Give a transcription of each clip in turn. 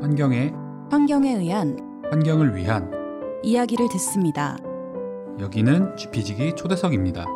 환경에 환경에 의한 환경을 위한 이야기를 듣습니다. 여기는 GP지기 초대석입니다.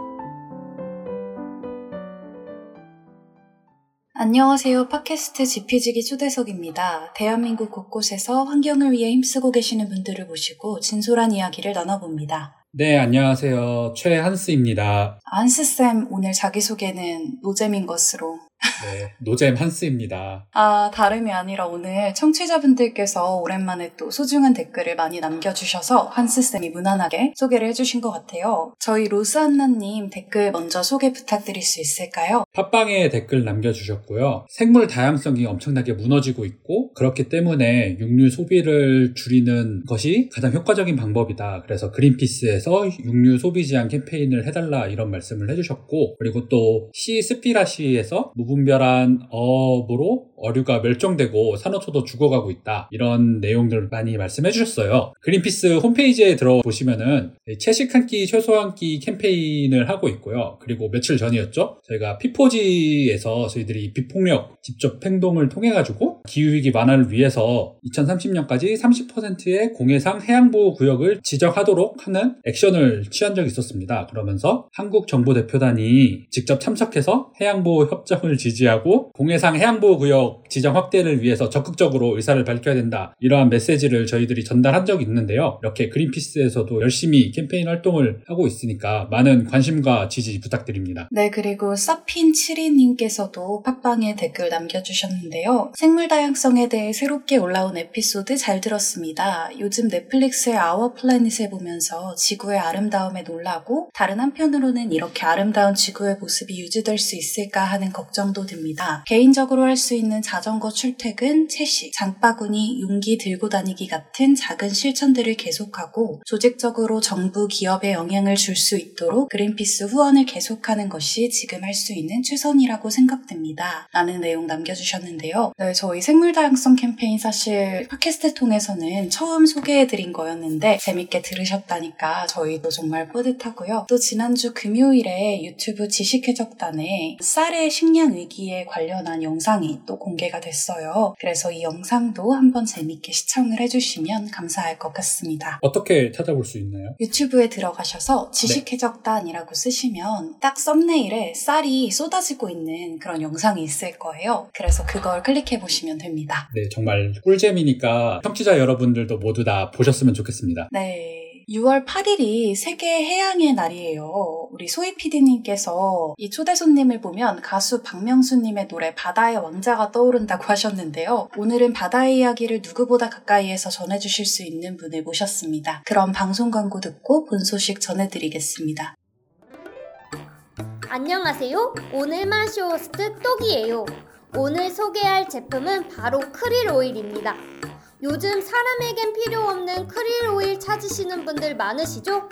안녕하세요. 팟캐스트 지피지기 초대석입니다. 대한민국 곳곳에서 환경을 위해 힘쓰고 계시는 분들을 모시고 진솔한 이야기를 나눠봅니다. 네, 안녕하세요. 최한스입니다. 안스쌤, 오늘 자기소개는 노잼인 것으로 네, 노잼 한스입니다. 아, 다름이 아니라 오늘 청취자분들께서 오랜만에 또 소중한 댓글을 많이 남겨주셔서 한스쌤이 무난하게 소개를 해주신 것 같아요. 저희 로스안나님 댓글 먼저 소개 부탁드릴 수 있을까요? 팟빵에 댓글 남겨주셨고요. 생물 다양성이 엄청나게 무너지고 있고 그렇기 때문에 육류 소비를 줄이는 것이 가장 효과적인 방법이다. 그래서 그린피스에서 육류 소비 제한 캠페인을 해달라 이런 말씀을 해주셨고 그리고 또 시스피라시에서 무분별 한 어업으로 어류가 멸종되고 산호초도 죽어가고 있다. 이런 내용들 많이 말씀해 주셨어요. 그린피스 홈페이지에 들어보시면은 채식 한 끼, 최소 한 끼 캠페인을 하고 있고요. 그리고 며칠 전이었죠. 저희가 피포지에서 저희들이 비폭력 직접 행동을 통해 가지고 기후위기 완화를 위해서 2030년까지 30%의 공해상 해양보호 구역을 지정하도록 하는 액션을 취한 적이 있었습니다. 그러면서 한국 정부 대표단이 직접 참석해서 해양보호 협정을 지지하고 공해상 해양보호 구역 지정 확대를 위해서 적극적으로 의사를 밝혀야 된다. 이러한 메시지를 저희들이 전달한 적이 있는데요. 이렇게 그린피스에서도 열심히 캠페인 활동을 하고 있으니까 많은 관심과 지지 부탁드립니다. 네, 그리고 서핀72님께서도 팟빵에 댓글 남겨주셨는데요. 생물 다양성에 대해 새롭게 올라온 에피소드 잘 들었습니다. 요즘 넷플릭스의 아워 플래닛을 보면서 지구의 아름다움에 놀라고 다른 한편으로는 이렇게 아름다운 지구의 모습이 유지될 수 있을까 하는 걱정도 듭니다. 개인적으로 할 수 있는 자전거 출퇴근, 채식, 장바구니, 용기 들고 다니기 같은 작은 실천들을 계속하고 조직적으로 정부, 기업에 영향을 줄 수 있도록 그린피스 후원을 계속하는 것이 지금 할 수 있는 최선이라고 생각됩니다. 라는 내용 남겨주셨는데요. 네, 저희 생물 다양성 캠페인 사실 팟캐스트 통해서는 처음 소개해드린 거였는데 재밌게 들으셨다니까 저희도 정말 뿌듯하고요. 또 지난주 금요일에 유튜브 지식해적단에 쌀의 식량 위기에 관련한 영상이 또 공개가 됐어요. 그래서 이 영상도 한번 재밌게 시청을 해주시면 감사할 것 같습니다. 어떻게 찾아볼 수 있나요? 유튜브에 들어가셔서 지식해적단이라고 쓰시면 딱 썸네일에 쌀이 쏟아지고 있는 그런 영상이 있을 거예요. 그래서 그걸 클릭해 보시면 됩니다. 네, 정말 꿀잼이니까 청취자 여러분들도 모두 다 보셨으면 좋겠습니다. 네. 6월 8일이 세계 해양의 날이에요. 우리 소희 PD님께서 이 초대 손님을 보면 가수 박명수님의 노래 바다의 왕자가 떠오른다고 하셨는데요. 오늘은 바다의 이야기를 누구보다 가까이에서 전해주실 수 있는 분을 모셨습니다. 그럼 방송 광고 듣고 본 소식 전해드리겠습니다. 안녕하세요. 오늘만 쇼호스트 똑이에요. 오늘 소개할 제품은 바로 크릴 오일입니다. 요즘 사람에겐 필요 없는 크릴 오일 찾으시는 분들 많으시죠?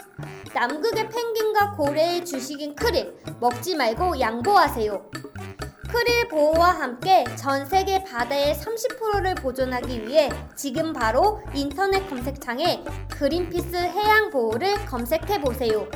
남극의 펭귄과 고래의 주식인 크릴, 먹지 말고 양보하세요. 크릴 보호와 함께 전 세계 바다의 30%를 보존하기 위해 지금 바로 인터넷 검색창에 그린피스 해양 보호를 검색해 보세요.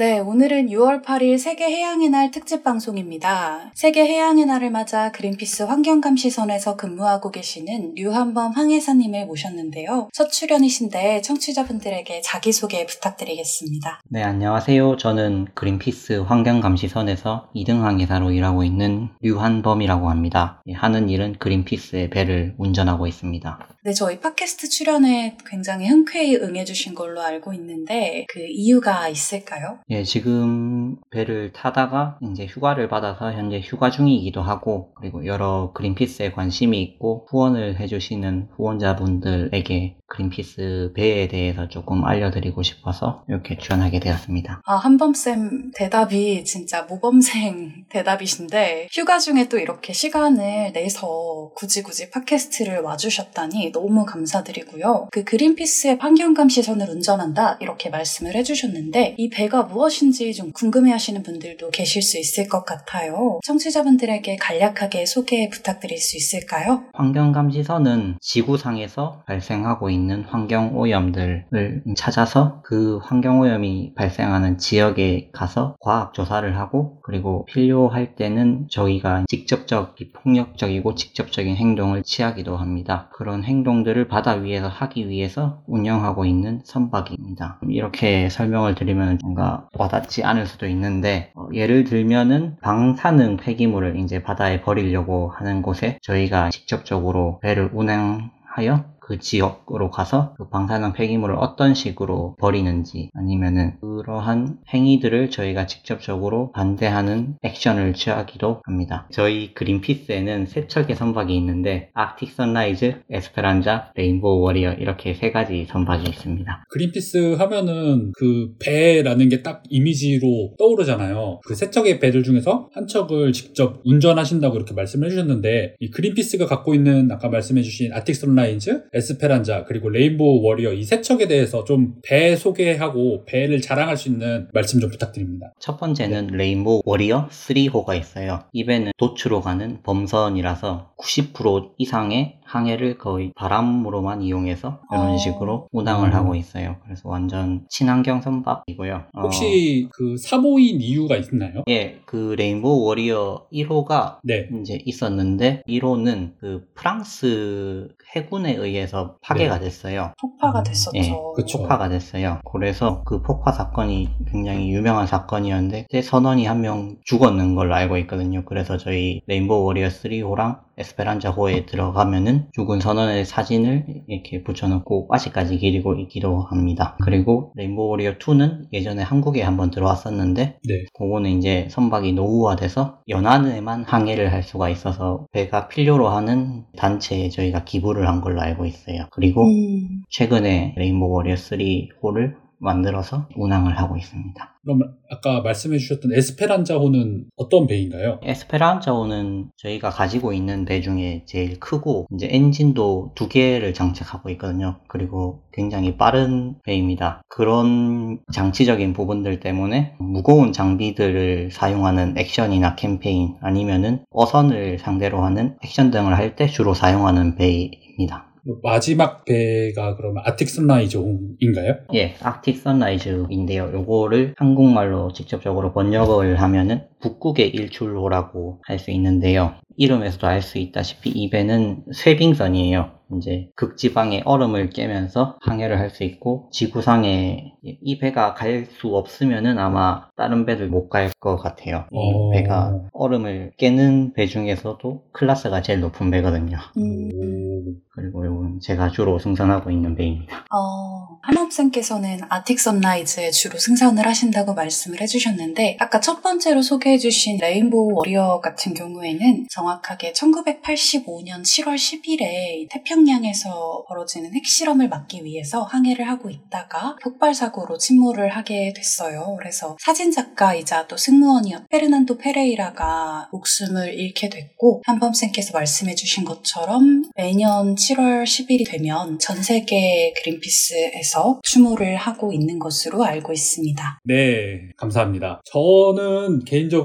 네, 오늘은 6월 8일 세계 해양의 날 특집 방송입니다. 세계 해양의 날을 맞아 그린피스 환경감시선에서 근무하고 계시는 류한범 황혜사님을 모셨는데요. 첫 출연이신데 청취자분들에게 자기소개 부탁드리겠습니다. 네, 안녕하세요. 저는 그린피스 환경감시선에서 2등 항해사로 일하고 있는 류한범이라고 합니다. 하는 일은 그린피스의 배를 운전하고 있습니다. 네, 저희 팟캐스트 출연에 굉장히 흔쾌히 응해주신 걸로 알고 있는데 그 이유가 있을까요? 예, 지금 배를 타다가 이제 휴가를 받아서 현재 휴가 중이기도 하고 그리고 여러 그린피스에 관심이 있고 후원을 해주시는 후원자분들에게 그린피스 배에 대해서 조금 알려드리고 싶어서 이렇게 출연하게 되었습니다. 아, 한범쌤 대답이 진짜 모범생 대답이신데 휴가 중에 또 이렇게 시간을 내서 굳이 굳이 팟캐스트를 와주셨다니 너무 감사드리고요. 그 그린피스의 환경감 시선을 운전한다 이렇게 말씀을 해주셨는데 이 배가 무엇인지 좀 궁금해하시는 분들도 계실 수 있을 것 같아요. 청취자분들에게 간략하게 소개 부탁드릴 수 있을까요? 환경감 시선은 지구상에서 발생하고 있는 있는 환경 오염들을 찾아서 그 환경 오염이 발생하는 지역에 가서 과학 조사를 하고 그리고 필요할 때는 저희가 직접적 폭력적이고 직접적인 행동을 취하기도 합니다. 그런 행동들을 바다 위에서 하기 위해서 운영하고 있는 선박입니다. 이렇게 설명을 드리면 뭔가 와닿지 않을 수도 있는데 어, 예를 들면은 방사능 폐기물을 이제 바다에 버리려고 하는 곳에 저희가 직접적으로 배를 운행 하여 그 지역으로 가서 그 방사능 폐기물을 어떤 식으로 버리는지 아니면은 그러한 행위들을 저희가 직접적으로 반대하는 액션을 취하기도 합니다. 저희 그린피스에는 세 척의 선박이 있는데 아틱 선라이즈, 에스페란자, 레인보우 워리어 이렇게 세 가지 선박이 있습니다. 그린피스 하면은 그 배라는 게 딱 이미지로 떠오르잖아요. 그 세 척의 배들 중에서 한 척을 직접 운전하신다고 이렇게 말씀을 해주셨는데 이 그린피스가 갖고 있는 아까 말씀해 주신 아틱 선라이즈, 에스페란자 그리고 레인보우 워리어 이 세 척에 대해서 좀 배 소개하고 배를 자랑할 수 있는 말씀 좀 부탁드립니다. 첫 번째는 레인보우 워리어 3호가 있어요. 이 배는 돛으로 가는 범선이라서 90% 이상의 항해를 거의 바람으로만 이용해서 이런 어. 식으로 운항을 음. 하고 있어요. 그래서 완전 친환경 선박이고요. 어, 혹시 그 3호인 이유가 있나요? 예, 그 레인보우 워리어 1호가 네. 이제 있었는데 1호는 그 프랑스 해군에 의해서 파괴가 됐어요. 폭파가 됐었죠. 예, 그쵸. 폭파가 됐어요. 그래서 그 폭파 사건이 굉장히 유명한 사건이었는데 그때 선원이 한 명 죽었는 걸로 알고 있거든요. 그래서 저희 레인보우 워리어 3호랑 에스페란자호에 들어가면은 죽은 선원의 사진을 이렇게 붙여놓고 아직까지 기리고 있기도 합니다. 그리고 레인보우 워리어 2는 예전에 한국에 한번 들어왔었는데 네. 그거는 이제 선박이 노후화돼서 연안에만 항해를 할 수가 있어서 배가 필요로 하는 단체에 저희가 기부를 한 걸로 알고 있어요. 그리고 음, 최근에 레인보우 워리어 3호를 만들어서 운항을 하고 있습니다. 그럼 아까 말씀해 주셨던 에스페란자호는 어떤 배인가요? 에스페란자호는 저희가 가지고 있는 배 중에 제일 크고 이제 엔진도 두 개를 장착하고 있거든요. 그리고 굉장히 빠른 배입니다. 그런 장치적인 부분들 때문에 무거운 장비들을 사용하는 액션이나 캠페인 아니면은 어선을 상대로 하는 액션 등을 할 때 주로 사용하는 배입니다. 마지막 배가 그러면 아틱 선라이즈인가요? 예, 아틱 선라이즈인데요. 요거를 한국말로 직접적으로 번역을 하면은 북극의 일출호라고 할 수 있는데요. 이름에서도 알 수 있다시피 이 배는 쇠빙선이에요. 이제 극지방의 얼음을 깨면서 항해를 할 수 있고 지구상에 이 배가 갈 수 없으면은 아마 다른 배를 못 갈 것 같아요. 이 어. 배가 얼음을 깨는 배 중에서도 클래스가 제일 높은 배거든요. 음, 그리고 이건 제가 주로 승선하고 있는 배입니다. 어, 한업생께서는 아틱 선라이즈에 주로 승선을 하신다고 말씀을 해주셨는데 아까 첫 번째로 소개 해주신 레인보우 워리어 같은 경우에는 정확하게 1985년 7월 10일에 태평양에서 벌어지는 핵실험을 막기 위해서 항해를 하고 있다가 폭발 사고로 침몰을 하게 됐어요. 그래서 사진작가이자 또 승무원이었 페르난도 페레이라가 목숨을 잃게 됐고 한범생께서 말씀해주신 것처럼 매년 7월 10일이 되면 전 세계 그린피스에서 추모를 하고 있는 것으로 알고 있습니다. 네, 감사합니다. 저는 개인적으로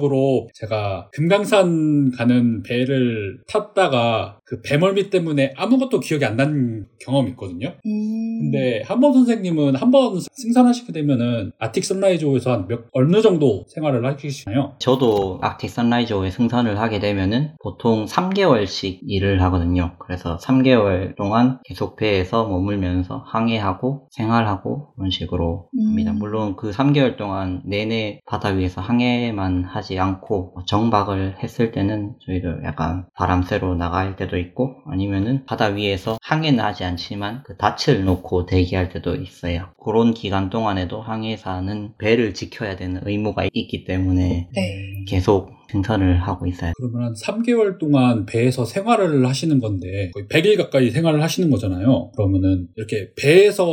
제가 금강산 가는 배를 탔다가 그 배멀미 때문에 아무것도 기억이 안 나는 경험이 있거든요. 음, 근데 한번 선생님은 한 번 승선하시게 되면은 아틱 선라이즈호에서 한 몇, 어느 정도 생활을 하시나요? 저도 아틱 선라이즈호에 승선을 하게 되면은 보통 3개월씩 일을 하거든요. 그래서 3개월 동안 계속 배에서 머물면서 항해하고 생활하고 그런 식으로 음. 합니다. 물론 그 3개월 동안 내내 바다 위에서 항해만 하지 않고 정박을 했을 때는 저희도 약간 바람 쐬러 나갈 때도 있고 아니면은 바다 위에서 항해는 하지 않지만 그 닻을 놓고 대기할 때도 있어요. 그런 기간 동안에도 항해사는 배를 지켜야 되는 의무가 있기 때문에 네. 계속 승선을 하고 있어요. 그러면 한 3개월 동안 배에서 생활을 하시는 건데 거의 100일 가까이 생활을 하시는 거잖아요. 그러면은 이렇게 배에서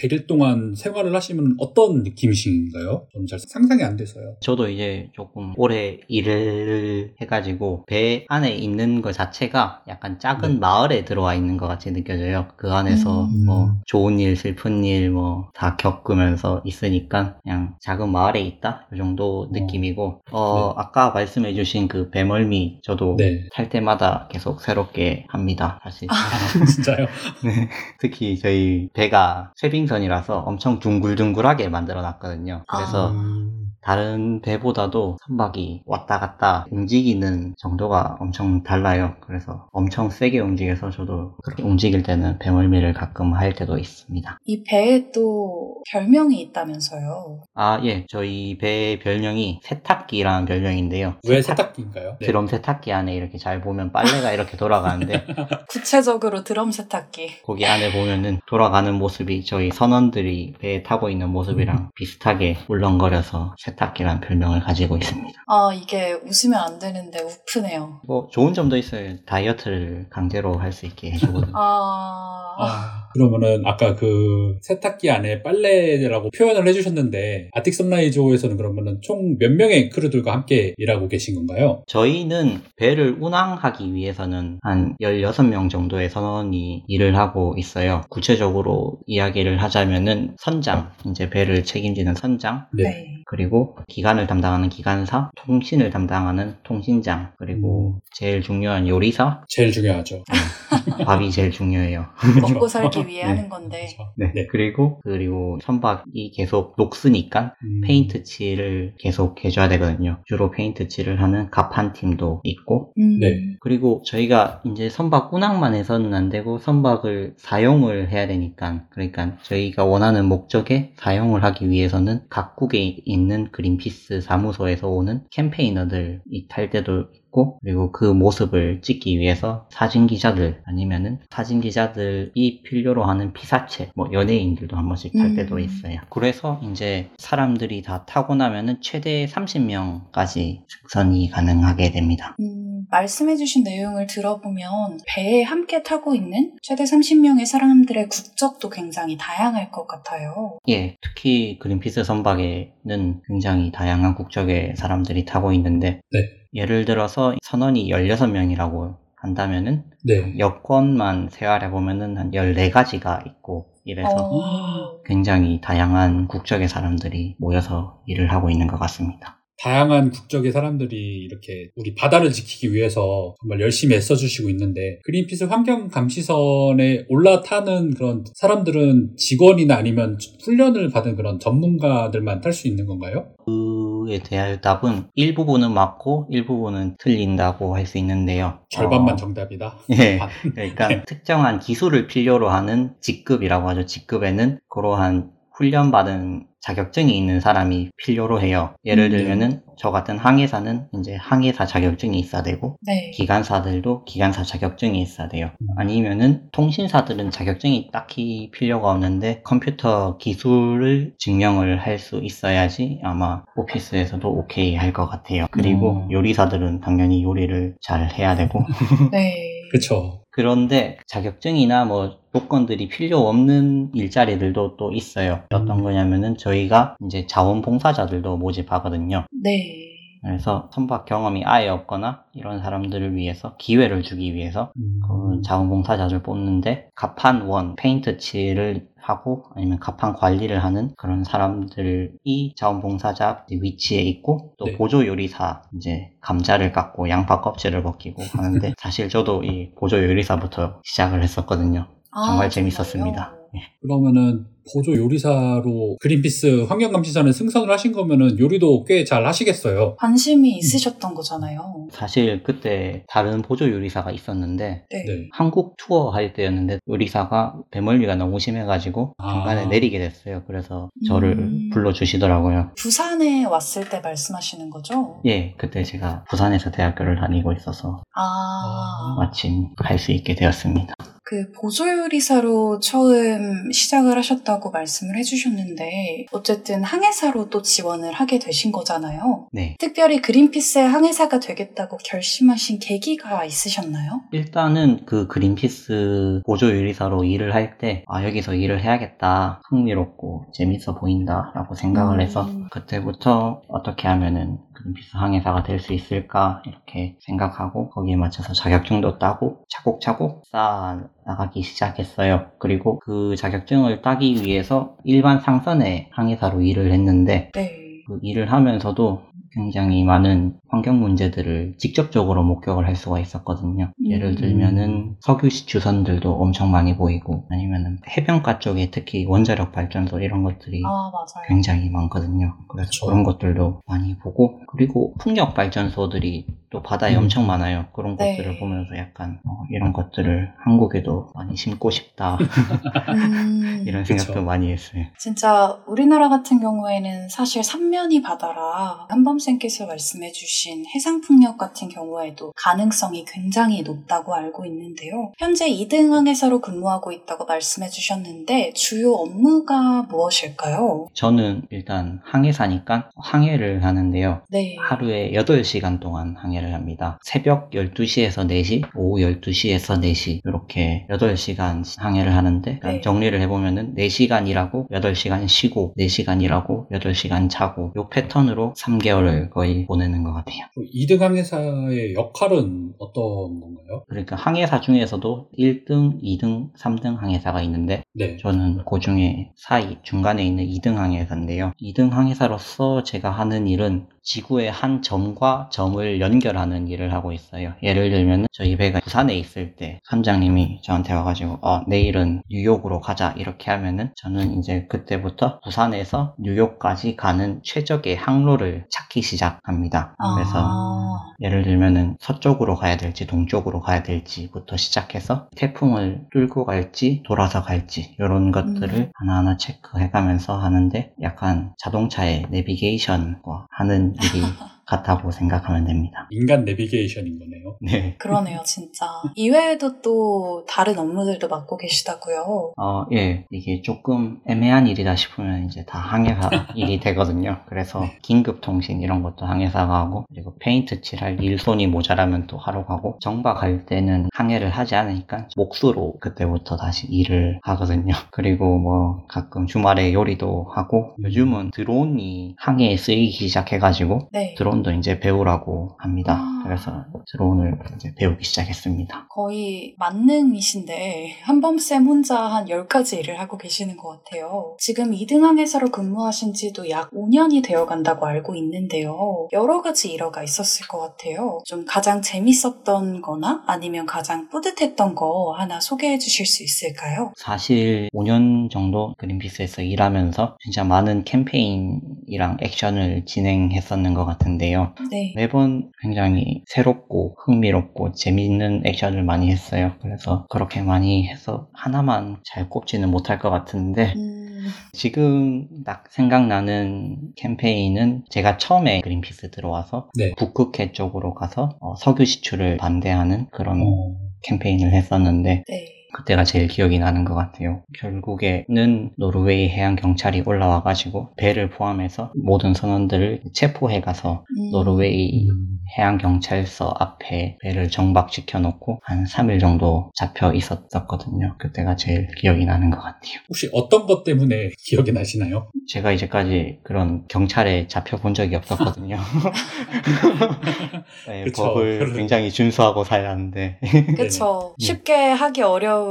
100일 동안 생활을 하시면 어떤 느낌이신가요? 저는 잘 상상이 안 돼서요. 저도 이제 조금 오래 일을 해가지고 배 안에 있는 것 자체가 약간 작은 네. 마을에 들어와 있는 것 같이 느껴져요. 그 안에서 음. 뭐 좋은 일, 슬픈 일 뭐 다 겪으면서 있으니까 그냥 작은 마을에 있다 이 정도 느낌이고 어 네. 아까 말씀 말씀해 주신 그 배멀미 저도 네. 탈 때마다 계속 새롭게 합니다. 사실. 아, 진짜요? 네. 특히 저희 배가 쇠빙선이라서 엄청 둥글둥글하게 만들어 놨거든요. 그래서 음, 다른 배보다도 선박이 왔다 갔다 움직이는 정도가 엄청 달라요. 그래서 엄청 세게 움직여서 저도 그렇게 움직일 때는 배멀미를 가끔 할 때도 있습니다. 이 배에 또 별명이 있다면서요. 아, 예. 저희 배 별명이 세탁기라는 별명인데요. 왜 세탁 기인가요? 네. 드럼 세탁기 안에 이렇게 잘 보면 빨래가 이렇게 돌아가는데 구체적으로 드럼 세탁기. 거기 안에 보면은 돌아가는 모습이 저희 선원들이 배에 타고 있는 모습이랑 비슷하게 울렁거려서 세탁 기라는 별명을 가지고 있습니다. 아, 이게 웃으면 안 되는데 우프네요. 뭐 좋은 점도 있어요. 다이어트를 강제로 할 수 있게 해주거든요. 아, 아, 그러면은 아까 그 세탁기 안에 빨래라고 표현을 해주셨는데 아틱 선라이즈호에서는 그러면은 총 몇 명의 크루들과 함께 일하고 계신 건가요? 저희는 배를 운항하기 위해서는 한 16명 정도의 선원이 일을 하고 있어요. 구체적으로 이야기를 하자면은 선장, 이제 배를 책임지는 선장, 네. 그리고 기관을 담당하는 기관사, 통신을 담당하는 통신장, 그리고 제일 중요한 요리사, 제일 중요하죠. 밥이 제일 중요해요. 먹고 살기 위해 네. 하는 건데. 그렇죠. 네. 네. 그리고 그리고 선박이 계속 녹스니까 음, 페인트 칠을 계속 해줘야 되거든요. 주로 페인트 칠을 하는 갑판 팀도 있고 음, 네. 그리고 저희가 이제 선박 운항만 해서는 안 되고 선박을 사용을 해야 되니까 그러니까 저희가 원하는 목적에 사용을 하기 위해서는 각국에 있는 그린피스 사무소에서 오는 캠페이너들이 탈 때도 있고 그리고 그 모습을 찍기 위해서 사진 기자들 아니면은 사진 기자들이 필요로 하는 피사체 뭐 연예인들도 한 번씩 탈 때도 음. 있어요. 그래서 이제 사람들이 다 타고 나면은 최대 30명까지 승선이 가능하게 됩니다. 음, 말씀해주신 내용을 들어보면 배에 함께 타고 있는 최대 30명의 사람들의 국적도 굉장히 다양할 것 같아요. 예, 특히 그린피스 선박에는 굉장히 다양한 국적의 사람들이 타고 있는데, 네. 예를 들어서 선원이 16명이라고 한다면은, 네. 여권만 세활해 보면은 한 14가지가 있고, 이래서 어, 굉장히 다양한 국적의 사람들이 모여서 일을 하고 있는 것 같습니다. 다양한 국적의 사람들이 이렇게 우리 바다를 지키기 위해서 정말 열심히 애써주시고 있는데 그린피스 환경 감시선에 올라타는 그런 사람들은 직원이나 아니면 훈련을 받은 그런 전문가들만 탈 수 있는 건가요? 그에 대한 답은 일부분은 맞고 일부분은 틀린다고 할 수 있는데요. 절반만 어, 정답이다. 예. 반. 그러니까 특정한 기술을 필요로 하는 직급이라고 하죠. 직급에는 그러한 훈련받은 자격증이 있는 사람이 필요로 해요. 예를 음, 네. 들면은 저 같은 항해사는 이제 항해사 자격증이 있어야 되고 네. 기관사들도 기관사 자격증이 있어야 돼요. 음. 아니면은 통신사들은 자격증이 딱히 필요가 없는데 컴퓨터 기술을 증명을 할 수 있어야지 아마 오피스에서도 오케이 할 것 같아요. 그리고 음. 요리사들은 당연히 요리를 잘 해야 되고 네. 그쵸. 그런데 자격증이나 뭐 조건들이 필요 없는 일자리들도 또 있어요. 어떤 음. 거냐면은 저희가 이제 자원봉사자들도 모집하거든요. 네. 그래서 선박 경험이 아예 없거나 이런 사람들을 위해서 기회를 주기 위해서 음, 그 자원봉사자를 뽑는데 갑판 원 페인트 칠을 하고 아니면 갑판 관리를 하는 그런 사람들이 자원봉사자 위치에 있고 또 네. 보조 요리사 이제 감자를 깎고 양파 껍질을 벗기고 하는데 사실 저도 이 보조 요리사부터 시작을 했었거든요. 아, 정말? 재밌었습니다. 예. 그러면은 보조 요리사로 그린피스 환경감시선에 승선을 하신 거면은 요리도 꽤 잘 하시겠어요. 관심이 있으셨던 거잖아요. 사실 그때 다른 보조 요리사가 있었는데 네. 네. 한국 투어 할 때였는데 요리사가 배멀미가 너무 심해가지고 아. 중간에 내리게 됐어요. 그래서 저를 음. 불러주시더라고요. 부산에 왔을 때 말씀하시는 거죠? 예, 그때 제가 부산에서 대학교를 다니고 있어서 아, 마침 갈 수 있게 되었습니다. 그 보조요리사로 처음 시작을 하셨다고 말씀을 해주셨는데, 어쨌든 항해사로 또 지원을 하게 되신 거잖아요. 네. 특별히 그린피스의 항해사가 되겠다고 결심하신 계기가 있으셨나요? 일단은 그 그린피스 보조 요리사로 일을 할 때, 아, 여기서 일을 해야겠다. 흥미롭고 재밌어 보인다라고 생각을 음. 해서, 그때부터 어떻게 하면은 그린피스 항해사가 될 수 있을까, 이렇게 생각하고, 거기에 맞춰서 자격증도 따고, 차곡차곡 쌓아 나가기 시작했어요. 그리고 그 자격증을 따기 위해서 일반 상선의 항해사로 일을 했는데, 네. 그 일을 하면서도 굉장히 많은 환경 문제들을 직접적으로 목격을 할 수가 있었거든요. 음. 예를 들면은 석유 주선들도 엄청 많이 보이고 아니면은 해변가 쪽에 특히 원자력 발전소 이런 것들이 아, 맞아요. 굉장히 많거든요. 그래서 그쵸. 그런 것들도 많이 보고 그리고 풍력 발전소들이 또 바다에 음. 엄청 많아요. 그런 네. 것들을 보면서 약간 어, 이런 것들을 한국에도 많이 심고 싶다 음, 이런. 생각도 많이 했어요. 진짜 우리나라 같은 경우에는 사실 삼면이 바다라 한범쌤께서 말씀해 주신 해상풍력 같은 경우에도 가능성이 굉장히 높다고 알고 있는데요. 현재 2등 항해사로 근무하고 있다고 말씀해 주셨는데 주요 업무가 무엇일까요? 저는 일단 항해사니까 항해를 하는데요. 네. 하루에 8시간 동안 항해를 합니다. 새벽 12시에서 4시, 오후 12시에서 4시 이렇게 8시간 항해를 하는데 네. 정리를 해보면은 4시간 일하고 8시간 쉬고 4시간 일하고 8시간 자고 요 패턴으로 3개월을 거의 보내는 것 같아요. 2등 항해사의 역할은 어떤 건가요? 그러니까 항해사 중에서도 1등, 2등, 3등 항해사가 있는데 네. 저는 그 중에 사이 중간에 있는 2등 항해사인데요. 2등 항해사로서 제가 하는 일은 지구의 한 점과 점을 연결하는 일을 하고 있어요. 예를 들면 저희 배가 부산에 있을 때 선장님이 저한테 와가지고 어, 내일은 뉴욕으로 가자 이렇게 하면은 저는 이제 그때부터 부산에서 뉴욕까지 가는 최적의 항로를 찾기 시작합니다. 그래서 아, 예를 들면은 서쪽으로 가야 될지 동쪽으로 가야 될지부터 시작해서 태풍을 뚫고 갈지 돌아서 갈지 이런 것들을 음. 하나하나 체크해가면서 하는데 약간 자동차의 내비게이션과 하는 일이 같다고 생각하면 됩니다. 인간 내비게이션인 거네요. 네. 그러네요, 진짜. 이외에도 또 다른 업무들도 맡고 계시다고요. 어, 예. 이게 조금 애매한 일이다 싶으면 이제 다 항해사 일이 되거든요. 그래서 긴급 통신 이런 것도 항해사가 하고, 그리고 페인트 칠할 일손이 모자라면 또 하러 가고, 정박할 때는 항해를 하지 않으니까 목수로 그때부터 다시 일을 하거든요. 그리고 뭐 가끔 주말에 요리도 하고, 요즘은 드론이 항해에 쓰이기 시작해가지고, 네. 드론 도 이제 배우라고 합니다. 아. 그래서 드론을 이제 배우기 시작했습니다. 거의 만능이신데 한범쌤 혼자 한 10가지 일을 하고 계시는 것 같아요. 지금 2등 항해사로 근무하신 지도 약 5년이 되어 간다고 알고 있는데요. 여러 가지 일화가 있었을 것 같아요. 좀 가장 재밌었던 거나 아니면 가장 뿌듯했던 거 하나 소개해 주실 수 있을까요? 사실 5년 정도 그린피스에서 일하면서 진짜 많은 캠페인이랑 액션을 진행했었는 것 같은데 요. 네. 매번 굉장히 새롭고 흥미롭고 재미있는 액션을 많이 했어요. 그래서 그렇게 많이 해서 하나만 잘 꼽지는 못할 것 같은데 음, 지금 딱 생각나는 캠페인은 제가 처음에 그린피스 들어와서 네. 북극해 쪽으로 가서 어, 석유 시출을 반대하는 그런 어, 캠페인을 했었는데 네. 그때가 제일 기억이 나는 것 같아요. 결국에는 노르웨이 해양 경찰이 올라와 가지고 배를 포함해서 모든 선원들을 체포해 가서 음, 노르웨이 음, 해양 경찰서 앞에 배를 정박시켜 놓고 한 3일 정도 잡혀 있었거든요. 그때가 제일 기억이 나는 것 같아요. 혹시 어떤 것 때문에 기억이 나시나요? 제가 이제까지 그런 경찰에 잡혀 본 적이 없었거든요. 네, 그쵸. 법을 굉장히 준수하고 살았는데 그쵸. 네. 쉽게 하기 어려운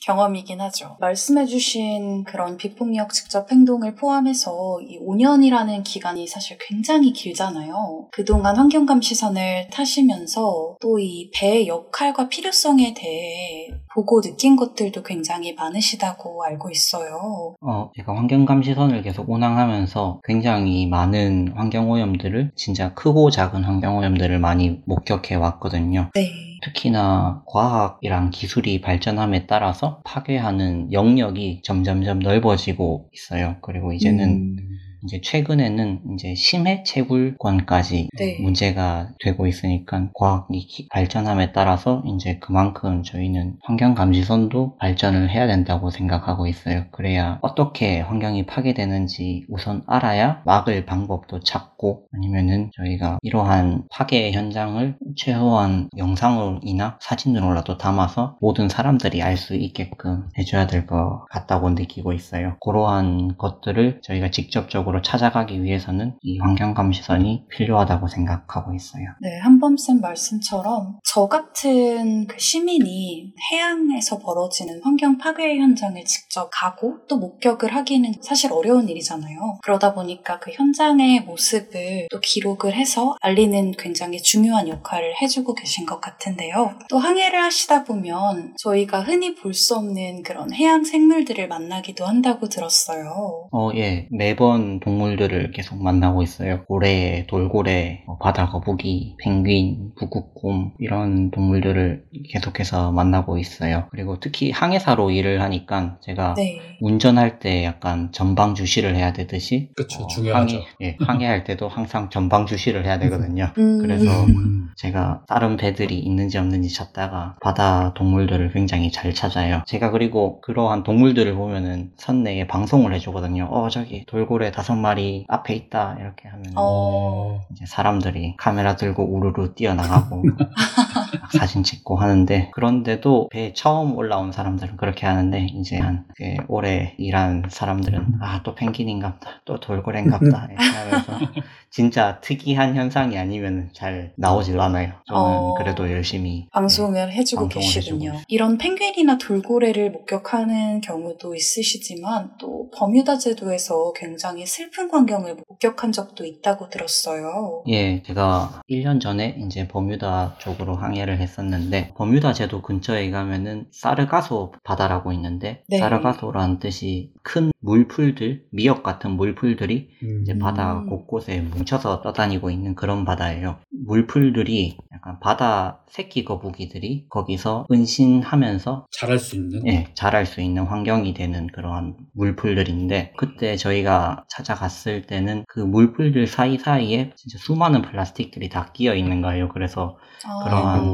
경험이긴 하죠. 말씀해주신 그런 비폭력 직접 행동을 포함해서 이 5년이라는 기간이 사실 굉장히 길잖아요. 그동안 환경감 시선을 타시면서 또 이 배의 역할과 필요성에 대해 보고 느낀 것들도 굉장히 많으시다고 알고 있어요. 어, 제가 환경감 시선을 계속 운항하면서 굉장히 많은 환경오염들을 진짜 크고 작은 환경오염들을 많이 목격해 왔거든요. 네. 특히나 과학이랑 기술이 발전함에 따라서 파괴하는 영역이 점점점 넓어지고 있어요. 그리고 이제는 음, 이제 최근에는 이제 심해 채굴권까지 네. 문제가 되고 있으니까 과학이 기- 발전함에 따라서 이제 그만큼 저희는 환경 감시선도 발전을 해야 된다고 생각하고 있어요. 그래야 어떻게 환경이 파괴되는지 우선 알아야 막을 방법도 찾고 아니면은 저희가 이러한 파괴 현장을 최소한 영상이나 사진으로라도 담아서 모든 사람들이 알 수 있게끔 해줘야 될 것 같다고 느끼고 있어요. 그러한 것들을 저희가 직접적으로 찾아가기 위해서는 이 환경 감시선이 필요하다고 생각하고 있어요. 네, 한범쌤 말씀처럼 저 같은 그 시민이 해양에서 벌어지는 환경 파괴 현장을 직접 가고 또 목격을 하기는 사실 어려운 일이잖아요. 그러다 보니까 그 현장의 모습 모습을 또 기록을 해서 알리는 굉장히 중요한 역할을 해주고 계신 것 같은데요. 또 항해를 하시다 보면 저희가 흔히 볼 수 없는 그런 해양 생물들을 만나기도 한다고 들었어요. 어, 예. 매번 동물들을 계속 만나고 있어요. 고래, 돌고래, 뭐 바다 거북이, 펭귄, 북극곰 이런 동물들을 계속해서 만나고 있어요. 그리고 특히 항해사로 일을 하니까 제가 네. 운전할 때 약간 전방 주시를 해야 되듯이 그쵸, 어, 중요하죠. 항해, 예, 항해할 때도 항상 전방 주시를 해야 되거든요. 음, 그래서 음. 제가 다른 배들이 있는지 없는지 찾다가 바다 동물들을 굉장히 잘 찾아요. 제가 그리고 그러한 동물들을 보면은 선내에 방송을 해주거든요. 어 저기 돌고래 다섯 마리 앞에 있다 이렇게 하면 어. 이제 사람들이 카메라 들고 우르르 뛰어나가고 사진 찍고 하는데 그런데도 배에 처음 올라온 사람들은 그렇게 하는데 이제 한꽤 오래 일한 사람들은 아 또 펭귄인갑다 또 돌고래인갑다 하면서 진짜 특이한 현상이 아니면 잘 나오질 않아요. 저는 어. 그래도 열심히 방송을 해주고 방송을 계시군요. 해주고 이런 펭귄이나 돌고래를 목격하는 경우도 있으시지만 또 버뮤다 제도에서 굉장히 슬픈 광경을 목격한 적도 있다고 들었어요. 예, 제가 1년 전에 이제 버뮤다 쪽으로 항해 를 했었는데, 버뮤다 제도 근처에 가면은 사르가소 바다라고 있는데, 네. 사르가소라는 뜻이 큰 물풀들, 미역 같은 물풀들이 음. 이제 바다 곳곳에 뭉쳐서 떠다니고 있는 그런 바다예요. 물풀들이 약간 바다 새끼 거북이들이 거기서 은신하면서 잘할 수 있는. 예, 자랄 수 있는 환경이 되는 그러한 물풀들인데 그때 저희가 찾아갔을 때는 그 물풀들 사이사이에 진짜 수많은 플라스틱들이 다 끼어 있는 거예요. 그래서 아, 그러한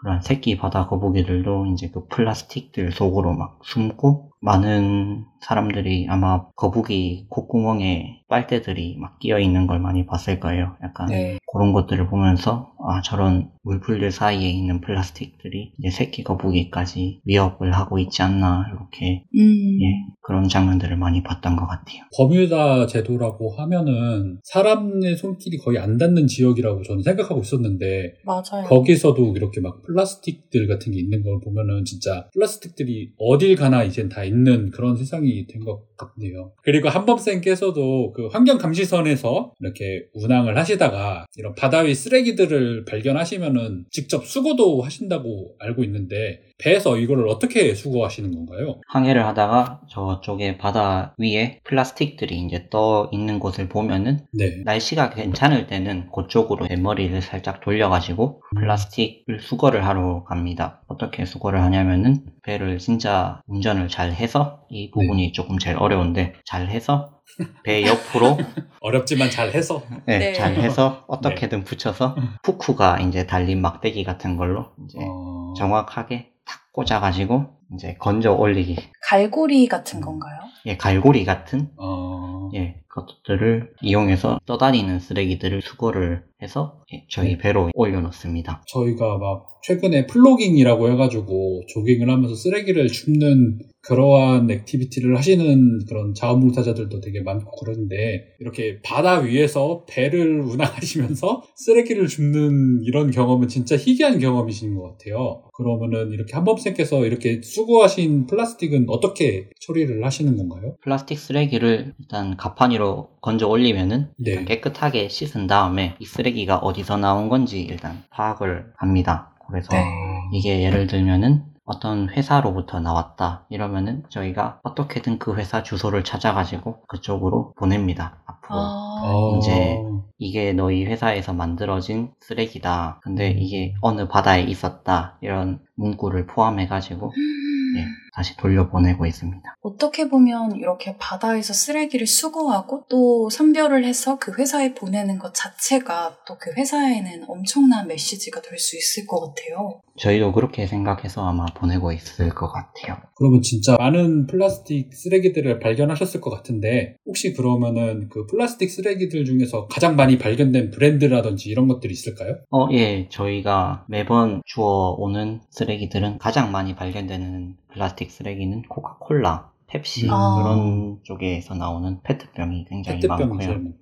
그런 새끼 바다 거북이들도 이제 그 플라스틱들 속으로 막 숨고 많은 사람들이 아마 거북이 콧구멍에 빨대들이 막 끼어 있는 걸 많이 봤을 거예요. 약간 네. 그런 것들을 보면서 아 저런 물풀들 사이에 있는 플라스틱들이 이제 새끼 거북이까지 위협을 하고 있지 않나 이렇게 음, 예 그런 장면들을 많이 봤던 것 같아요. 버뮤다 제도라고 하면은 사람의 손길이 거의 안 닿는 지역이라고 저는 생각하고 있었는데 맞아요. 거기서도 이렇게 막 플라스틱들 같은 게 있는 걸 보면은 진짜 플라스틱들이 어딜 가나 이젠 다 있는 그런 세상이 된 것 같네요. 그리고 한범쌤께서도 그 환경감시선에서 이렇게 운항을 하시다가 이런 바다 위 쓰레기들을 발견하시면은 직접 수거도 하신다고 알고 있는데 배에서 이거를 어떻게 수거하시는 건가요? 항해를 하다가 저쪽에 바다 위에 플라스틱들이 이제 떠 있는 곳을 보면은 네. 날씨가 괜찮을 때는 그쪽으로 뱃머리를 살짝 돌려가지고 플라스틱을 수거를 하러 갑니다. 어떻게 수거를 하냐면은 배를 진짜 운전을 잘 해서 이 부분이 조금 제일 어려운데 잘 해서 배 옆으로 어렵지만 잘 해서 네, 네. 잘 해서 어떻게든 붙여서 푸크가 이제 달린 막대기 같은 걸로 이제 어... 정확하게 탁 꽂아가지고 이제 건져 올리기. 갈고리 같은 건가요? 예, 갈고리 같은? 어... 예, 것들을 이용해서 떠다니는 쓰레기들을 수거를 해서 예, 저희 네. 배로 올려놓습니다. 저희가 막 최근에 plogging이라고 해가지고 조깅을 하면서 쓰레기를 줍는 그러한 activity를 하시는 그런 자원봉사자들도 되게 많고 그러는데 이렇게 바다 위에서 배를 운항하시면서 쓰레기를 줍는 이런 경험은 진짜 희귀한 경험이신 것 같아요. 그러면은 이렇게 한범쌤께서 이렇게 수거하신 플라스틱은 어떻게 처리를 하시는 건가요? 플라스틱 쓰레기를 일단 가판 위로 건져 올리면은 네. 깨끗하게 씻은 다음에 이 쓰레기가 어디서 나온 건지 일단 파악을 합니다. 그래서 네. 이게 예를 들면은 어떤 회사로부터 나왔다 이러면은 저희가 어떻게든 그 회사 주소를 찾아가지고 그쪽으로 보냅니다. 앞으로 아, 어... 이제 이게 너희 회사에서 만들어진 쓰레기다. 근데 음. 이게 어느 바다에 있었다. 이런 문구를 포함해가지고 예, 다시 돌려보내고 있습니다. 어떻게 보면 이렇게 바다에서 쓰레기를 수거하고 또 선별을 해서 그 회사에 보내는 것 자체가 또 그 회사에는 엄청난 메시지가 될 수 있을 것 같아요. 저희도 그렇게 생각해서 아마 보내고 있을 것 같아요. 그러면 진짜 많은 플라스틱 쓰레기들을 발견하셨을 것 같은데 혹시 그러면은 그 플라스틱 쓰레기들 중에서 가장 많이 발견된 브랜드라든지 이런 것들이 있을까요? 어, 예, 저희가 매번 주워오는 쓰레기들은 가장 많이 발견되는 플라스틱 쓰레기는 코카콜라, 펩시 아. 그런 쪽에서 나오는 페트병이 굉장히 페트병이 많고요.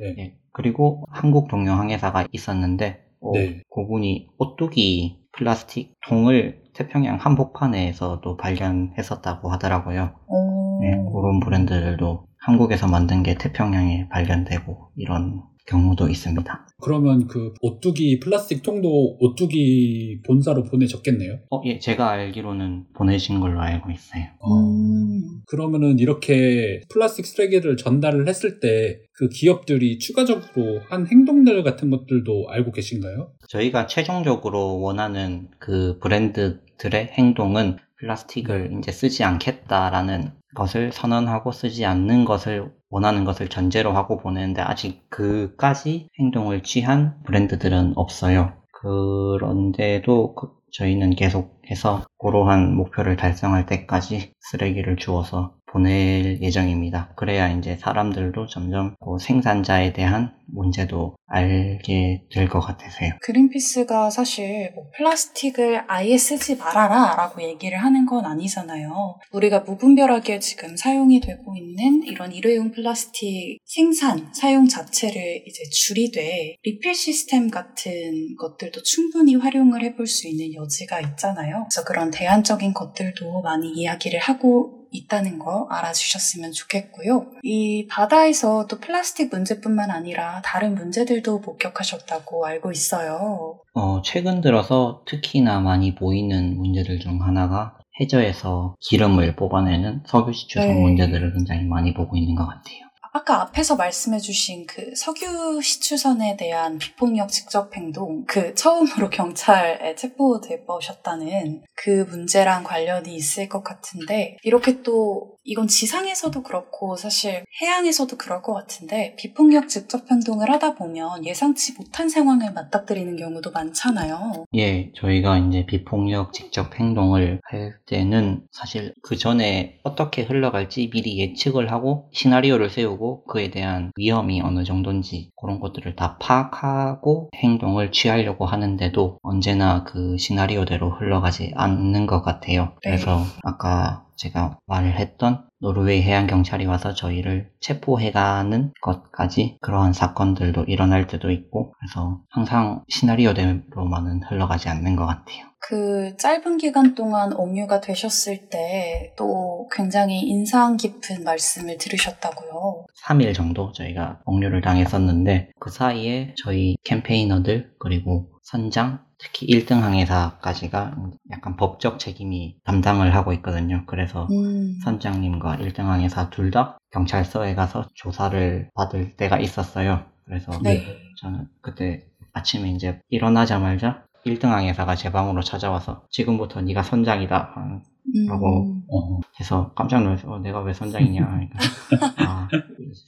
네. 예, 그리고 한국 동료 항해사가 있었는데 어, 네. 그분이 오뚜기 플라스틱 통을 태평양 한복판에서도 발견했었다고 하더라고요. 오. 네, 그런 브랜드들도 한국에서 만든 게 태평양에 발견되고 이런 경우도 있습니다. 그러면 그 오뚜기 플라스틱 통도 오뚜기 본사로 보내셨겠네요. 어, 예, 제가 알기로는 보내신 걸로 알고 있어요. 음. 그러면은 이렇게 플라스틱 쓰레기를 전달을 했을 때 그 기업들이 추가적으로 한 행동들 같은 것들도 알고 계신가요? 저희가 최종적으로 원하는 그 브랜드들의 행동은 플라스틱을 이제 쓰지 않겠다라는 것을 선언하고 쓰지 않는 것을 원하는 것을 전제로 하고 보내는데 아직 그까지 행동을 취한 브랜드들은 없어요. 그런데도 그- 저희는 계속해서 그러한 목표를 달성할 때까지 쓰레기를 주어서 보낼 예정입니다. 그래야 이제 사람들도 점점 그 생산자에 대한 문제도 알게 될 것 같아서요. 그린피스가 사실 뭐 플라스틱을 아예 쓰지 말아라 라고 얘기를 하는 건 아니잖아요. 우리가 무분별하게 지금 사용이 되고 있는 이런 일회용 플라스틱 생산, 사용 자체를 이제 줄이되 리필 시스템 같은 것들도 충분히 활용을 해볼 수 있는 여지가 있잖아요. 그래서 그런 대안적인 것들도 많이 이야기를 하고 있다는 거 알아주셨으면 좋겠고요. 이 바다에서 또 플라스틱 문제뿐만 아니라 다른 문제들도 목격하셨다고 알고 있어요. 어, 최근 들어서 특히나 많이 보이는 문제들 중 하나가 해저에서 기름을 뽑아내는 석유시추선 네. 문제들을 굉장히 많이 보고 있는 것 같아요. 아까 앞에서 말씀해주신 그 석유 시추선에 대한 비폭력 직접 행동, 그 처음으로 경찰에 체포되셨다는 그 문제랑 관련이 있을 것 같은데, 이렇게 또 이건 지상에서도 그렇고 사실 해양에서도 그럴 것 같은데, 비폭력 직접 행동을 하다 보면 예상치 못한 상황을 맞닥뜨리는 경우도 많잖아요. 예, 저희가 이제 비폭력 직접 행동을 할 때는 사실 그 전에 어떻게 흘러갈지 미리 예측을 하고 시나리오를 세우고 그에 대한 위험이 어느 정도인지 그런 것들을 다 파악하고 행동을 취하려고 하는데도 언제나 그 시나리오대로 흘러가지 않는 것 같아요. 그래서 아까 제가 말을 했던 노르웨이 해양경찰이 와서 저희를 체포해가는 것까지 그러한 사건들도 일어날 때도 있고 그래서 항상 시나리오대로만은 흘러가지 않는 것 같아요. 그 짧은 기간 동안 옥류가 되셨을 때 또 굉장히 인상 깊은 말씀을 들으셨다고요. 3일 정도 저희가 억류를 당했었는데 그 사이에 저희 캠페이너들 그리고 선장 특히 1등 항해사까지가 약간 법적 책임이 담당을 하고 있거든요. 그래서 음. 선장님과 1등 항해사 둘 다 경찰서에 가서 조사를 받을 때가 있었어요. 그래서 네. 저는 그때 아침에 이제 일어나자마자 1등 항해사가 제 방으로 찾아와서 지금부터 네가 선장이다 음. 하고 어, 해서 깜짝 놀라서 어, 내가 왜 선장이냐 그러니까. 아,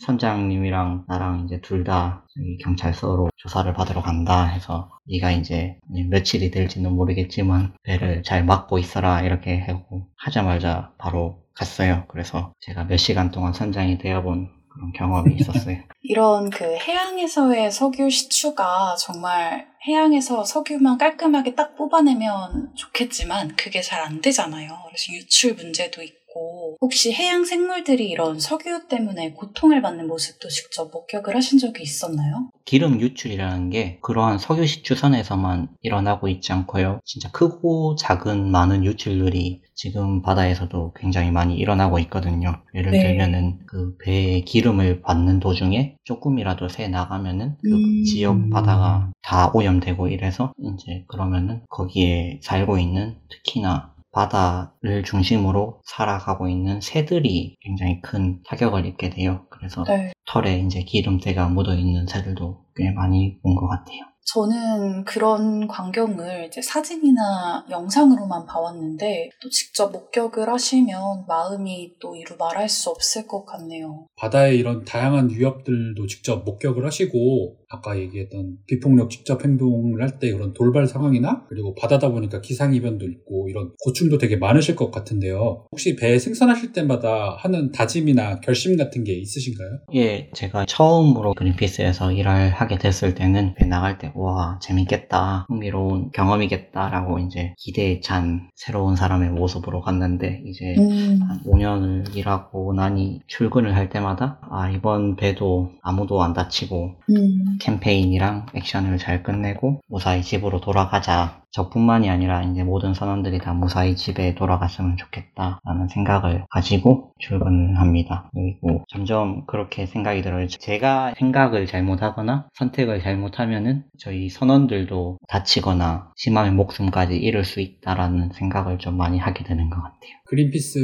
선장님이랑 나랑 이제 둘 다 경찰서로 조사를 받으러 간다 해서 네가 이제 며칠이 될지는 모르겠지만 배를 잘 막고 있어라 이렇게 하고 하자마자 바로 갔어요. 그래서 제가 몇 시간 동안 선장이 되어본 그런 경험이 있었어요 이런 그 해양에서의 석유 시추가 정말 해양에서 석유만 깔끔하게 딱 뽑아내면 좋겠지만 그게 잘 안 되잖아요. 그래서 유출 문제도 있고 혹시 해양 생물들이 이런 석유 때문에 고통을 받는 모습도 직접 목격을 하신 적이 있었나요? 기름 유출이라는 게 그러한 석유 시추선에서만 일어나고 있지 않고요. 진짜 크고 작은 많은 유출들이 지금 바다에서도 굉장히 많이 일어나고 있거든요. 예를 네. 들면은 그 배에 기름을 받는 도중에 조금이라도 새 나가면은 그 음. 지역 바다가 다 오염되고 이래서 이제 그러면은 거기에 살고 있는 특히나 바다를 중심으로 살아가고 있는 새들이 굉장히 큰 타격을 입게 돼요. 그래서 네. 털에 이제 기름때가 묻어 있는 새들도 꽤 많이 본 것 같아요. 저는 그런 광경을 이제 사진이나 영상으로만 봐왔는데 또 직접 목격을 하시면 마음이 또 이루 말할 수 없을 것 같네요. 바다의 이런 다양한 위협들도 직접 목격을 하시고 아까 얘기했던 비폭력 직접 행동을 할 때 그런 돌발 상황이나 그리고 바다다 보니까 기상이변도 있고 이런 고충도 되게 많으실 것 같은데요. 혹시 배 생산하실 때마다 하는 다짐이나 결심 같은 게 있으신가요? 예, 제가 처음으로 그린피스에서 일을 하게 됐을 때는 배 나갈 때, 와, 재밌겠다, 흥미로운 경험이겠다라고 이제 기대에 찬 새로운 사람의 모습으로 갔는데, 이제 음. 한 5년을 일하고 나니 출근을 할 때마다, 아, 이번 배도 아무도 안 다치고, 음. 캠페인이랑 액션을 잘 끝내고 무사히 집으로 돌아가자 저뿐만이 아니라 이제 모든 선원들이 다 무사히 집에 돌아갔으면 좋겠다라는 생각을 가지고 출근을 합니다. 그리고 점점 그렇게 생각이 들어요. 제가 생각을 잘못하거나 선택을 잘못하면은 저희 선원들도 다치거나 심하면 목숨까지 잃을 수 있다라는 생각을 좀 많이 하게 되는 것 같아요. 그린피스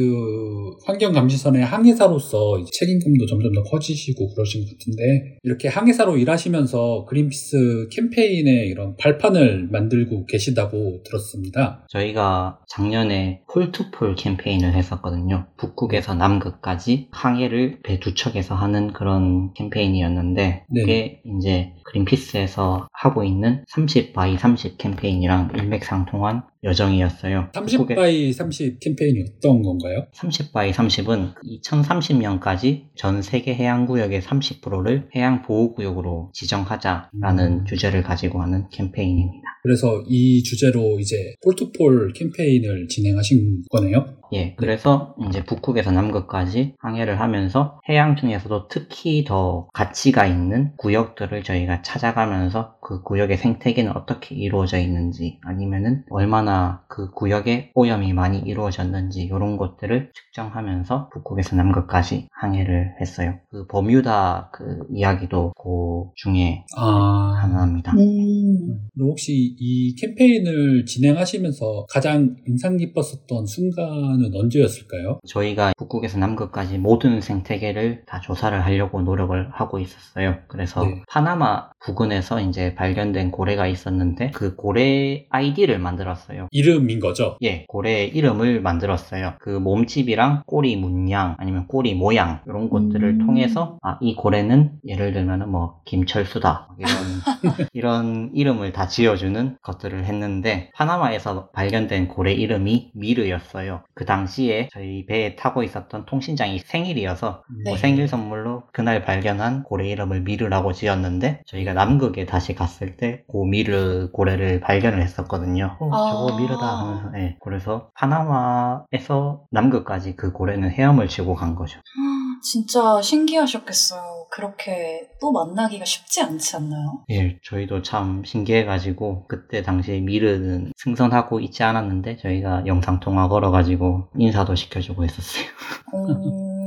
환경감시선의 항해사로서 책임감도 점점 더 커지시고 그러신 것 같은데 이렇게 항해사로 일하시면서 그린피스 캠페인의 이런 발판을 만들고 계시다고 들었습니다. 저희가 작년에 Pole to Pole 캠페인을 했었거든요. 북극에서 남극까지 항해를 배 두 척에서 하는 그런 캠페인이었는데 네. 그게 이제 그린피스에서 하고 있는 30 by 30 캠페인이랑 일맥상통한 여정이었어요. 30 by 30 캠페인이 어떤 건가요? 30 by 30은 2030년까지 전 세계 해양구역의 30%를 해양보호구역으로 지정하자라는 음. 주제를 가지고 하는 캠페인입니다. 그래서 이 주제로 이제 폴트폴 캠페인을 진행하신 거네요. 예, 그래서 이제 북극에서 남극까지 항해를 하면서 해양 중에서도 특히 더 가치가 있는 구역들을 저희가 찾아가면서 그 구역의 생태계는 어떻게 이루어져 있는지 아니면은 얼마나 그 구역에 오염이 많이 이루어졌는지 이런 것들을 측정하면서 북극에서 남극까지 항해를 했어요. 그 버뮤다 그 이야기도 그 중에 아, 하나입니다. 음. 그럼 혹시 이 캠페인을 진행하시면서 가장 인상 깊었었던 순간은 언제였을까요? 저희가 북극에서 남극까지 모든 생태계를 다 조사를 하려고 노력을 하고 있었어요. 그래서 네. 파나마 부근에서 이제 발견된 고래가 있었는데 그 고래 아이디를 만들었어요. 이름인 거죠? 예, 고래의 이름을 만들었어요. 그 몸집이랑 꼬리 문양 아니면 꼬리 모양 이런 것들을 음. 통해서 아, 이 고래는 예를 들면은 뭐 김철수다 이런 이런 이름을 다 지어주는 것들을 했는데 파나마에서 발견된 고래 이름이 미르였어요. 그 당시에 저희 배에 타고 있었던 통신장이 생일이어서 음. 네. 뭐 생일 선물로 그날 발견한 고래 이름을 미르라고 지었는데 저희가 남극에 다시 갔을 때 그 미르 고래를 발견을 했었거든요. 어, 저거 아. 미르다 하면서 예, 그래서 파나마에서 남극까지 그 고래는 헤엄을 치고 간 거죠. 진짜 신기하셨겠어요. 그렇게 또 만나기가 쉽지 않지 않나요? 예, 저희도 참 신기해가지고 그때 당시에 미르는 승선하고 있지 않았는데 저희가 영상 통화 걸어가지고 인사도 시켜주고 했었어요. 오.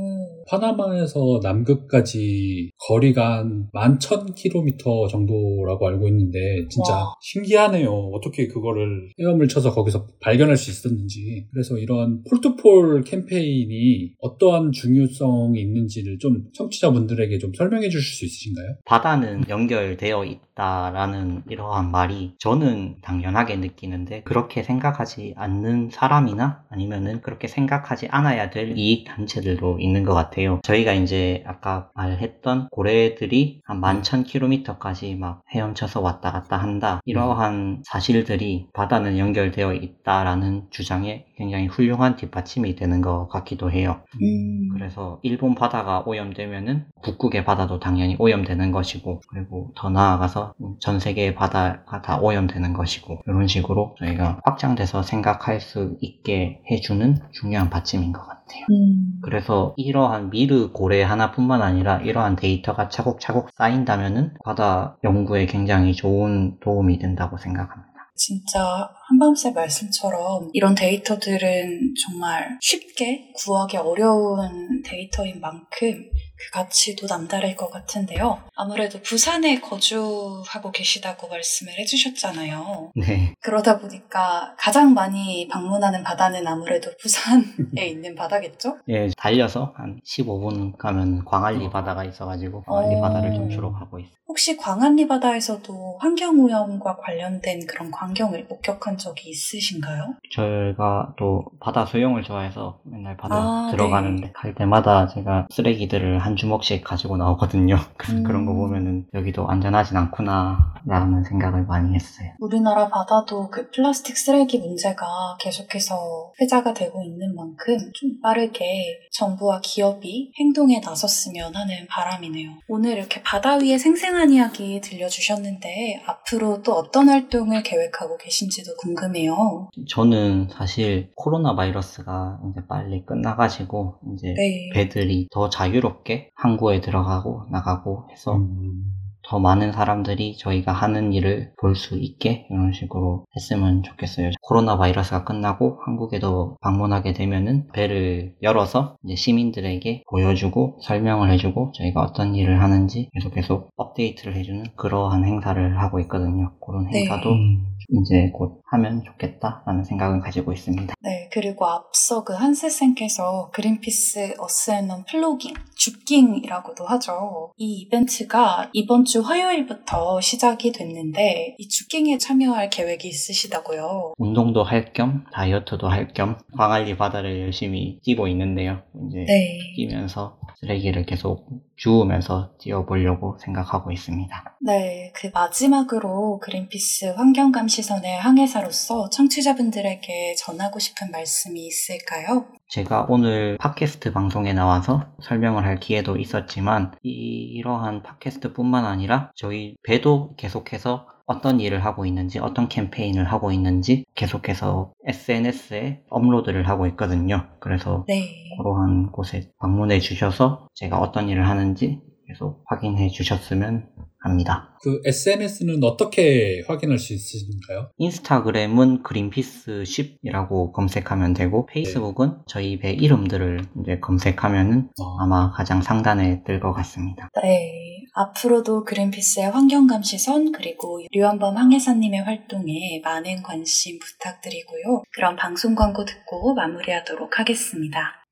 파나마에서 남극까지 거리가 한 11,000km 정도라고 알고 있는데 진짜 와. 신기하네요. 어떻게 그거를 헤엄을 쳐서 거기서 발견할 수 있었는지. 그래서 이런 폴트폴 캠페인이 어떠한 중요성이 있는지를 좀 청취자분들에게 좀 설명해 주실 수 있으신가요? 바다는 연결되어 있다라는 이러한 말이 저는 당연하게 느끼는데 그렇게 생각하지 않는 사람이나 아니면은 그렇게 생각하지 않아야 될 이익 단체들도 있는 것 같아요. 저희가 이제 아까 말했던 고래들이 한 11,000km까지 막 헤엄쳐서 왔다 갔다 한다. 이러한 사실들이 바다는 연결되어 있다라는 주장에 굉장히 훌륭한 뒷받침이 되는 것 같기도 해요. 음. 그래서 일본 바다가 오염되면은 북극의 바다도 당연히 오염되는 것이고 그리고 더 나아가서 전 세계의 바다가 다 오염되는 것이고 이런 식으로 저희가 확장돼서 생각할 수 있게 해주는 중요한 받침인 것 같아요. 음. 그래서 이러한 미르 고래 하나뿐만 아니라 이러한 데이터가 차곡차곡 쌓인다면은 바다 연구에 굉장히 좋은 도움이 된다고 생각합니다. 진짜 한밤새 말씀처럼 이런 데이터들은 정말 쉽게 구하기 어려운 데이터인 만큼 그 가치도 남다를 것 같은데요. 아무래도 부산에 거주하고 계시다고 말씀을 해주셨잖아요. 네. 그러다 보니까 가장 많이 방문하는 바다는 아무래도 부산에 있는 바다겠죠? 예, 달려서 한 15분 가면 광안리 바다가 있어가지고 광안리 어. 바다를 좀 주로 가고 있어요. 혹시 광안리 바다에서도 환경 오염과 관련된 그런 광경을 목격한 적이 있으신가요? 저희가 또 바다 수영을 좋아해서 맨날 바다 아, 들어가는데 갈 때마다 제가 쓰레기들을 한 주먹씩 가지고 나오거든요. 음. 그런 거 보면은 여기도 안전하진 않구나 라는 생각을 많이 했어요. 우리나라 바다도 그 플라스틱 쓰레기 문제가 계속해서 회자가 되고 있는 만큼 좀 빠르게 정부와 기업이 행동에 나섰으면 하는 바람이네요. 오늘 이렇게 바다 위의 생생한 이야기 들려주셨는데 앞으로 또 어떤 활동을 계획하고 계신지도 궁금해요. 저는 사실 코로나 바이러스가 이제 빨리 끝나가지고 이제 네. 배들이 더 자유롭게 항구에 들어가고 나가고 해서 음, 더 많은 사람들이 저희가 하는 일을 볼 수 있게 이런 식으로 했으면 좋겠어요. 코로나 바이러스가 끝나고 한국에도 방문하게 되면은 배를 열어서 이제 시민들에게 보여주고 설명을 해주고 저희가 어떤 일을 하는지 계속 계속 업데이트를 해주는 그러한 행사를 하고 있거든요. 그런 네. 행사도 음. 이제 곧 하면 좋겠다라는 생각은 가지고 있습니다. 네, 그리고 앞서 그 한세쌤께서 그린피스 어스앤넌 플로깅, 줍깅이라고도 하죠. 이 이벤트가 이번 주 화요일부터 시작이 됐는데 이 줍깅에 참여할 계획이 있으시다고요. 운동도 할 겸 다이어트도 할 겸 광안리 바다를 열심히 뛰고 있는데요. 이제 네. 뛰면서 쓰레기를 계속 주우면서 뛰어보려고 생각하고 있습니다. 네, 그 마지막으로 그린피스 환경감 시선의 항해사로서 청취자분들에게 전하고 싶은 말씀이 있을까요? 제가 오늘 팟캐스트 방송에 나와서 설명을 할 기회도 있었지만 이러한 팟캐스트뿐만 아니라 저희 배도 계속해서 어떤 일을 하고 있는지 어떤 캠페인을 하고 있는지 계속해서 SNS에 업로드를 하고 있거든요. 그래서 네. 그러한 곳에 방문해 주셔서 제가 어떤 일을 하는지 계속 확인해 주셨으면 합니다. 그 SNS는 어떻게 확인할 수 있으신가요? 인스타그램은 그린피스 10이라고 검색하면 되고 페이스북은 저희 배 이름들을 이제 검색하면은 어, 아마 가장 상단에 뜰 것 같습니다. 네. 앞으로도 그린피스의 환경감 시선 그리고 류한범 항해사님의 활동에 많은 관심 부탁드리고요. 그럼 방송 광고 듣고 마무리하도록 하겠습니다.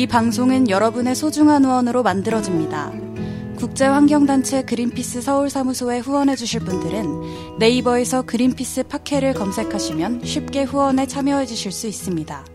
이 방송은 여러분의 소중한 후원으로 만들어집니다. 국제환경단체 그린피스 서울사무소에 후원해주실 분들은 네이버에서 그린피스 팟캐를 검색하시면 쉽게 후원에 참여해주실 수 있습니다.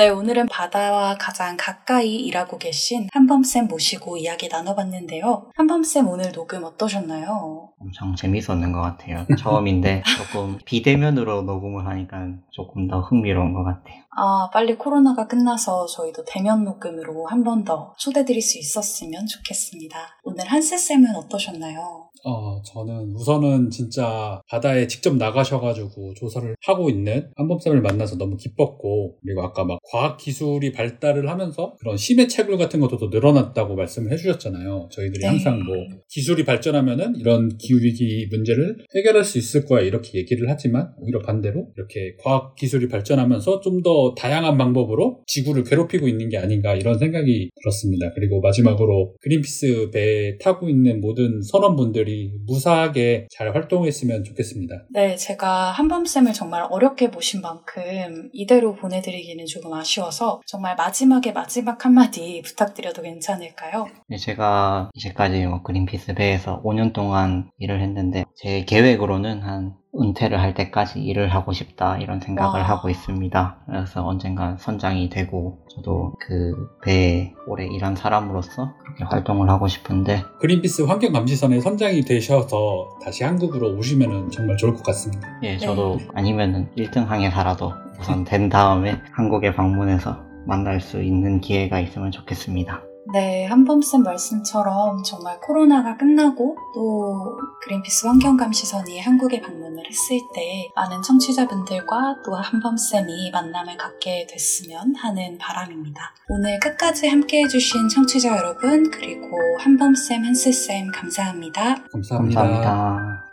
네, 오늘은 바다와 가장 가까이 일하고 계신 한범쌤 모시고 이야기 나눠봤는데요. 한범쌤 오늘 녹음 어떠셨나요? 엄청 재밌었는 것 같아요. 처음인데 조금 비대면으로 녹음을 하니까 조금 더 흥미로운 것 같아요. 아, 빨리 코로나가 끝나서 저희도 대면 녹음으로 한 번 더 초대드릴 수 있었으면 좋겠습니다. 오늘 한스쌤은 어떠셨나요? 어, 저는 우선은 진짜 바다에 직접 나가셔가지고 조사를 하고 있는 한범쌤을 만나서 너무 기뻤고, 그리고 아까 막 과학 기술이 발달을 하면서 그런 심해 채굴 같은 것도 더 늘어났다고 말씀을 해주셨잖아요. 저희들이 네. 항상 뭐 기술이 발전하면은 이런 기후위기 문제를 해결할 수 있을 거야 이렇게 얘기를 하지만 오히려 반대로 이렇게 과학 기술이 발전하면서 좀 더 다양한 방법으로 지구를 괴롭히고 있는 게 아닌가 이런 생각이 들었습니다. 그리고 마지막으로 그린피스 배에 타고 있는 모든 선원분들이 무사하게 잘 활동했으면 좋겠습니다. 네, 제가 한범쌤을 정말 어렵게 모신 만큼 이대로 보내드리기는 조금 아쉬워서 정말 마지막에 마지막 한마디 부탁드려도 괜찮을까요? 네, 제가 이제까지 뭐 그린피스 배에서 5년 동안 일을 했는데 제 계획으로는 한 은퇴를 할 때까지 일을 하고 싶다 이런 생각을 와. 하고 있습니다. 그래서 언젠간 선장이 되고 저도 그 배에 오래 일한 사람으로서 그렇게 활동을 하고 싶은데 그린피스 환경감시선의 선장이 되셔서 다시 한국으로 오시면 정말 좋을 것 같습니다. 예, 저도 아니면은 1등 항해사라도 우선 된 다음에 한국에 방문해서 만날 수 있는 기회가 있으면 좋겠습니다. 네, 한범쌤 말씀처럼 정말 코로나가 끝나고 또 그린피스 환경감 시선이 한국에 방문을 했을 때 많은 청취자분들과 또 한범쌤이 만남을 갖게 됐으면 하는 바람입니다. 오늘 끝까지 함께 해주신 청취자 여러분 그리고 한범쌤, 한스쌤 감사합니다. 감사합니다. 감사합니다.